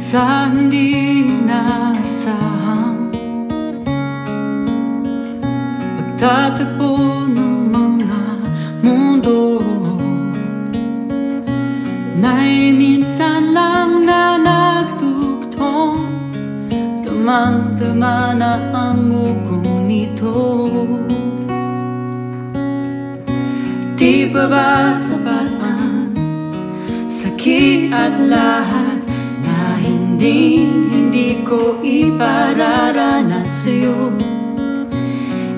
Sa hindi inaasahang Pagtatagpo ng mga mundo May minsan lang na nagtugtong. Damang-dama na ang ugong nito. Di ba ba sapat ang sakit at lahat Na hindi, ko ipararanas sa'yo.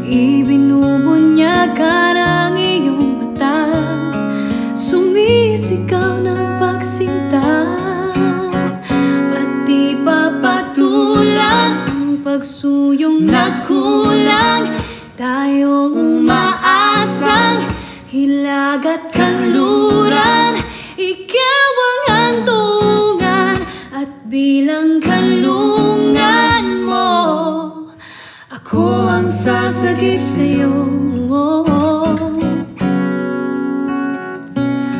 Ibinubunyagan ang iyong mata. Sumisigaw ng pagsinta. Ba't di papatulan ang pagsuyong nagkulang Tayong umaasang hilag at kanluran. Ikaw bilang kanlungan mo Ako ang sasagip sa'yo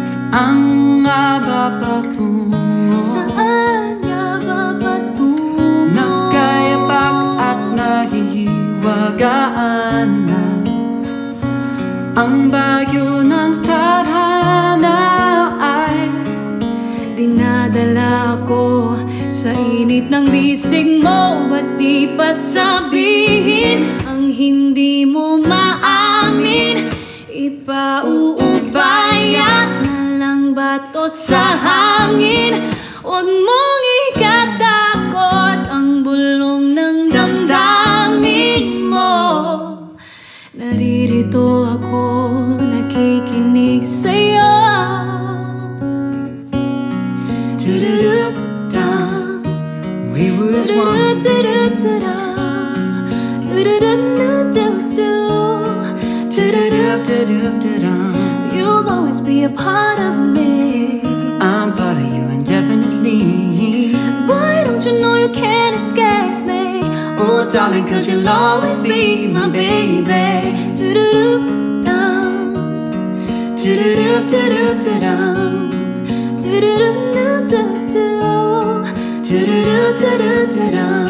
Saan nga ba patungo? Saan nga ba patungo? Nagkayapak at nahihiwagaan na Ang bagyo sa init ng bisig mo Ba't di pa sabihin ang hindi mo maamin? Ipauubaya na lang ba to sa hangin? Huwag mong ikatakot ang bulong ng damdamin mo. Naririto ako, nakikinig sa'yo. Du-du-du-dum. we was one. You'll always be a part of me. I'm part of you indefinitely. Boy, don't you know you can't escape me? Oh, darling, cause you'll always be my baby. Do do do dum. Do do do do do dum. Do do do. sit down.